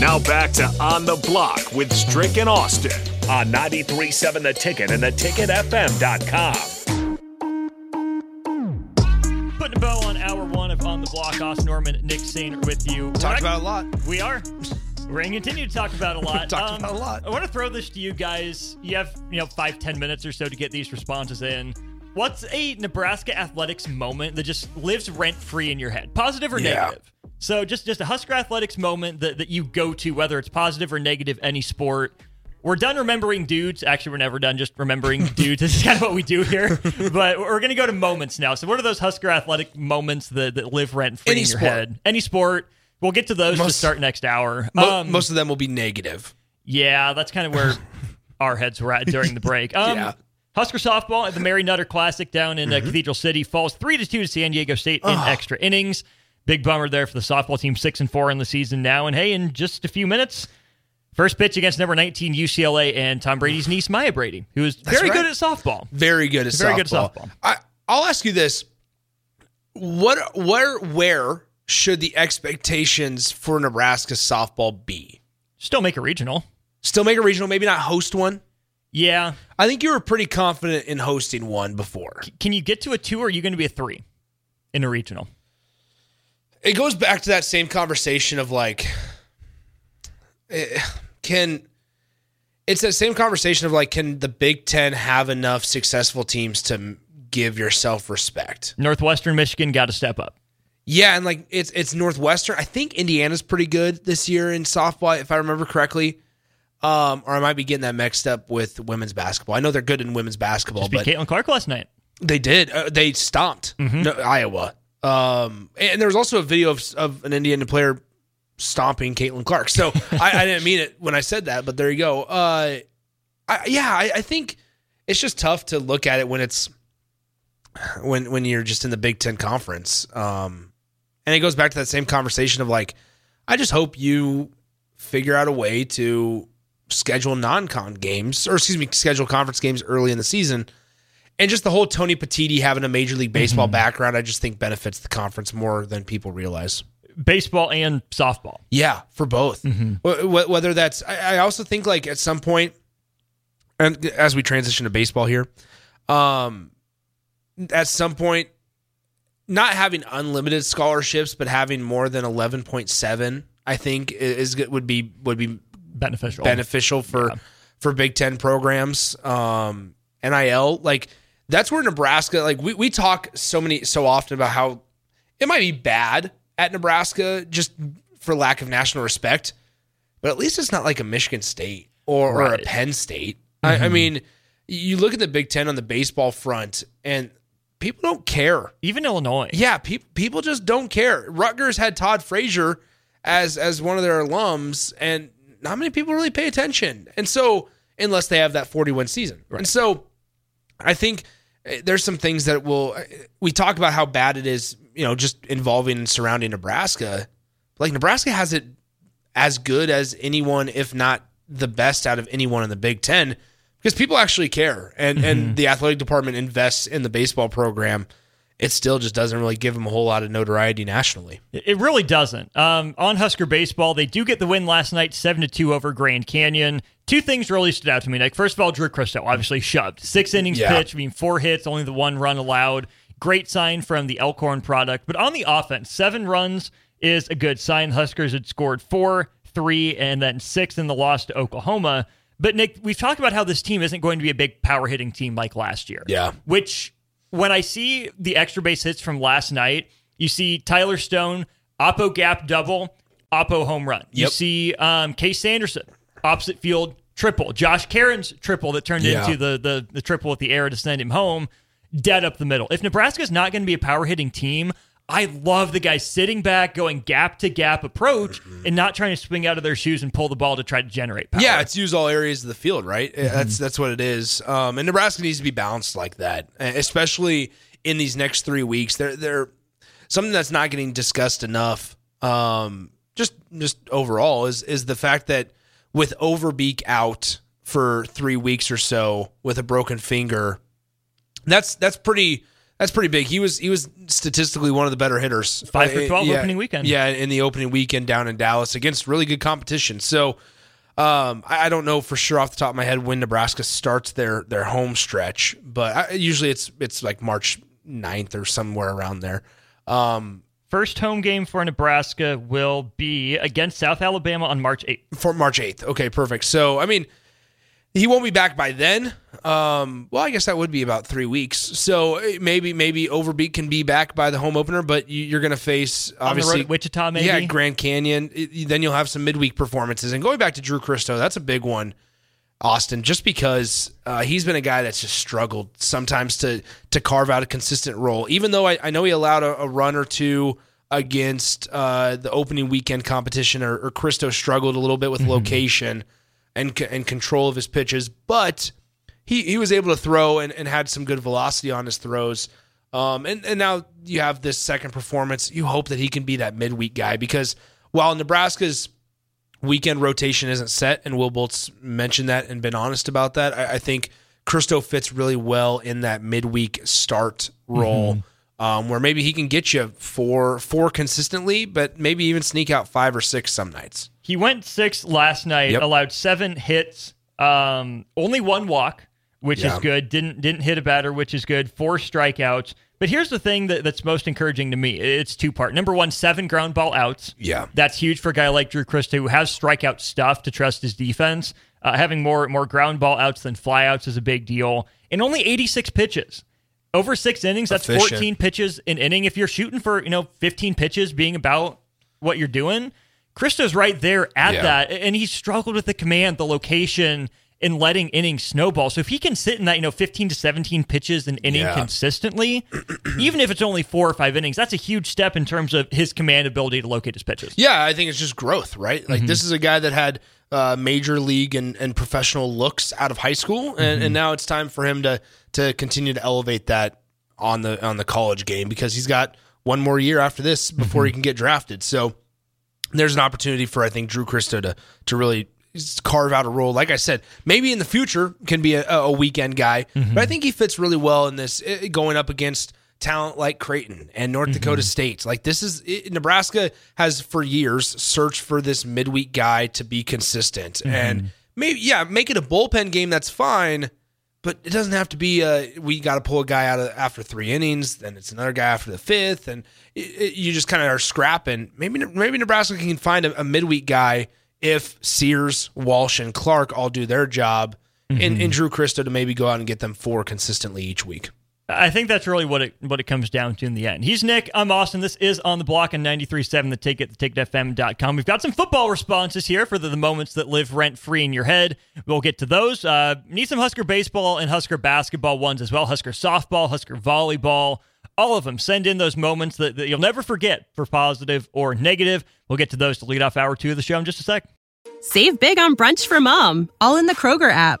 Now back to On the Block with Strick and Austin on 93.7 The Ticket and theticketfm.com. Putting a bow on hour one of On the Block. Austin Norman, Nick Sainer with you. Talked about a lot. We are. We're going to continue to talk about a lot. Talked about a um, lot. I want to throw this to you guys. You have, you know, five, ten minutes or so to get these responses in. What's a Nebraska athletics moment that just lives rent free in your head, positive or Yeah. negative? So just just a Husker athletics moment that, that you go to, whether it's positive or negative, any sport. We're done remembering dudes. Actually, we're never done just remembering dudes. This is kind of what we do here. But we're going to go to moments now. So, what are those Husker athletic moments that, that live rent free Any in your sport. head? Any sport. We'll get to those to start next hour. Mo- Um, most of them will be negative. yeah, that's kind of where our heads were at during the break. Um, Yeah. Husker softball at the Mary Nutter Classic down in uh, Cathedral City falls three to two to San Diego State in extra innings. Big bummer there for the softball team, six and four in the season now. And hey, in just a few minutes, first pitch against number nineteen UCLA and Tom Brady's niece Maya Brady, who is very right. good at softball. Very good at Very softball. good at softball. I, I'll ask you this: what, where, where should the expectations for Nebraska softball be? Still make a regional. Still make a regional, maybe not host one. Yeah. I think you were pretty confident in hosting one before. Can you get to a two or are you going to be a three in a regional? It goes back to that same conversation of like, eh, can it's that same conversation of like, can the Big Ten have enough successful teams to give yourself respect? Northwestern Michigan got to step up. Yeah, and like it's it's Northwestern. I think Indiana's pretty good this year in softball, if I remember correctly. Um, or I might be getting that mixed up with women's basketball. I know they're good in women's basketball, Just but Caitlin Clark last night. they did. Uh, they stomped no, Iowa. Um, and there was also a video of, of an Indiana player stomping Caitlin Clark. So I, I didn't mean it when I said that, but there you go. Uh, I, yeah, I, I think it's just tough to look at it when it's when when you're just in the Big Ten conference. Um, and it goes back to that same conversation of like, I just hope you figure out a way to schedule non-con games or excuse me, schedule conference games early in the season. And just the whole Tony Petitti having a Major League Baseball background, I just think benefits the conference more than people realize. Baseball and softball. Yeah, for both. Wh- Whether that's, I I also think like at some point, and as we transition to baseball here, um, at some point, not having unlimited scholarships, but having more than eleven point seven, I think is would be would be Beneficial. beneficial for for Big Ten programs. Um, NIL, like that's where Nebraska, like we, we talk so many so often about how it might be bad at Nebraska just for lack of national respect, but at least it's not like a Michigan State or, or a Penn State. I, I mean, you look at the Big Ten on the baseball front, and people don't care. Even Illinois. Yeah, people people just don't care. Rutgers had Todd Frazier as as one of their alums, and not many people really pay attention. And so, unless they have that forty win season, and so, I think eh, there's some things that will. eh, We talk about how bad it is, you know, just involving and surrounding Nebraska. Like Nebraska has it as good as anyone, if not the best out of anyone in the Big Ten, because people actually care, and and the athletic department invests in the baseball program. It still just doesn't really give them a whole lot of notoriety nationally. It really doesn't. Um, on Husker baseball, they do get the win last night, seven to two over Grand Canyon. Two things really stood out to me. Like first of all, Drew Christo obviously shoved six innings Yeah. pitched, I mean four hits, only the one run allowed. Great sign from the Elkhorn product. But on the offense, seven runs is a good sign. Huskers had scored four, three, and then six in the loss to Oklahoma. But Nick, we've talked about how this team isn't going to be a big power hitting team like last year. Yeah. Which when I see the extra base hits from last night, you see Tyler Stone, Oppo gap double, Oppo home run. You Yep. see um, Case Sanderson, opposite field triple. Josh Caron's triple that turned Yeah. into the, the the triple at the air to send him home, dead up the middle. If Nebraska's not going to be a power hitting team, I love the guy sitting back, going gap to gap approach, Mm-hmm. and not trying to swing out of their shoes and pull the ball to try to generate power. Yeah, it's use all areas of the field, right? That's that's what it is. Um, and Nebraska needs to be balanced like that, especially in these next three weeks. They're they're something that's not getting discussed enough. Um, just just overall is is the fact that with Overbeek out for three weeks or so with a broken finger, that's that's pretty that's pretty big. He was he was statistically one of the better hitters. Five for Uh, 12 yeah, opening weekend. Yeah, in the opening weekend down in Dallas against really good competition. So um, I, I don't know for sure off the top of my head when Nebraska starts their their home stretch, but I, usually it's it's like March 9th or somewhere around there. Um, First home game for Nebraska will be against South Alabama on March 8th. for March 8th. Okay, perfect. So, I mean, he won't be back by then. Um, well, I guess that would be about three weeks. So eh, maybe maybe Overbeek can be back by the home opener, but you, you're going to face obviously Wichita, maybe? yeah Grand Canyon. It- then you'll have some midweek performances. And going back to Drew Christo, that's a big one. Austin, just because uh, he's been a guy that's just struggled sometimes to to carve out a consistent role. Even though I, I know he allowed a, a run or two against uh, the opening weekend competition, or, or Christo struggled a little bit with location and and control of his pitches, but he he was able to throw and, and had some good velocity on his throws. Um, and and now you have this second performance. You hope that he can be that midweek guy because while Nebraska's weekend rotation isn't set, and Will Bolt's mentioned that and been honest about that. I, I think Christo fits really well in that midweek start role, um, where maybe he can get you four four consistently, but maybe even sneak out five or six some nights. He went six last night, Yep. allowed seven hits, um, only one walk, which Yeah. is good. Didn't didn't hit a batter, which is good. Four strikeouts. But here's the thing that, that's most encouraging to me. It's two part. Number one, seven ground ball outs. Yeah. That's huge for a guy like Drew Christo who has strikeout stuff to trust his defense. Uh, having more more ground ball outs than flyouts is a big deal. And only 86 pitches. Over six innings, that's Efficient. 14 pitches an inning. If you're shooting for, you know, 15 pitches being about what you're doing, Christo's right there at Yeah. that. And he struggled with the command, the location, and letting innings snowball. So if he can sit in that, you know, 15 to 17 pitches an inning Yeah. consistently, even if it's only four or five innings, that's a huge step in terms of his command ability to locate his pitches. Yeah, I think it's just growth, right? Like mm-hmm. this is a guy that had uh, major league and, and professional looks out of high school, and, and mm-hmm. now it's time for him to to continue to elevate that on the on the college game because he's got one more year after this before he mm-hmm. can get drafted. So there's an opportunity for I think Drew Christo to to really carve out a role. Like I said, maybe in the future can be a, a weekend guy, but I think he fits really well in this eh, going up against talent like Creighton and North Dakota State. Like this is it, Nebraska has for years searched for this midweek guy to be consistent and maybe yeah, make it a bullpen game. That's fine. But it doesn't have to be. Uh, we got to pull a guy out of after three innings, then it's another guy after the fifth, and it, it- you just kind of are scrapping. Maybe maybe Nebraska can find a, a midweek guy if Sears, Walsh, and Clark all do their job, and, and Drew Christo to maybe go out and get them four consistently each week. I think that's really what it what it comes down to in the end. He's Nick. I'm Austin. This is on the block on 93.7 The Ticket, theticketfm.com. We've got some football responses here for the, the moments that live rent free in your head. We'll get to those. Uh, need some Husker baseball and Husker basketball ones as well. Husker softball, Husker volleyball, all of them. Send in those moments that, that you'll never forget for positive or negative. We'll get to those to lead off hour two of the show in just a sec. Save big on brunch for mom, all in the Kroger app.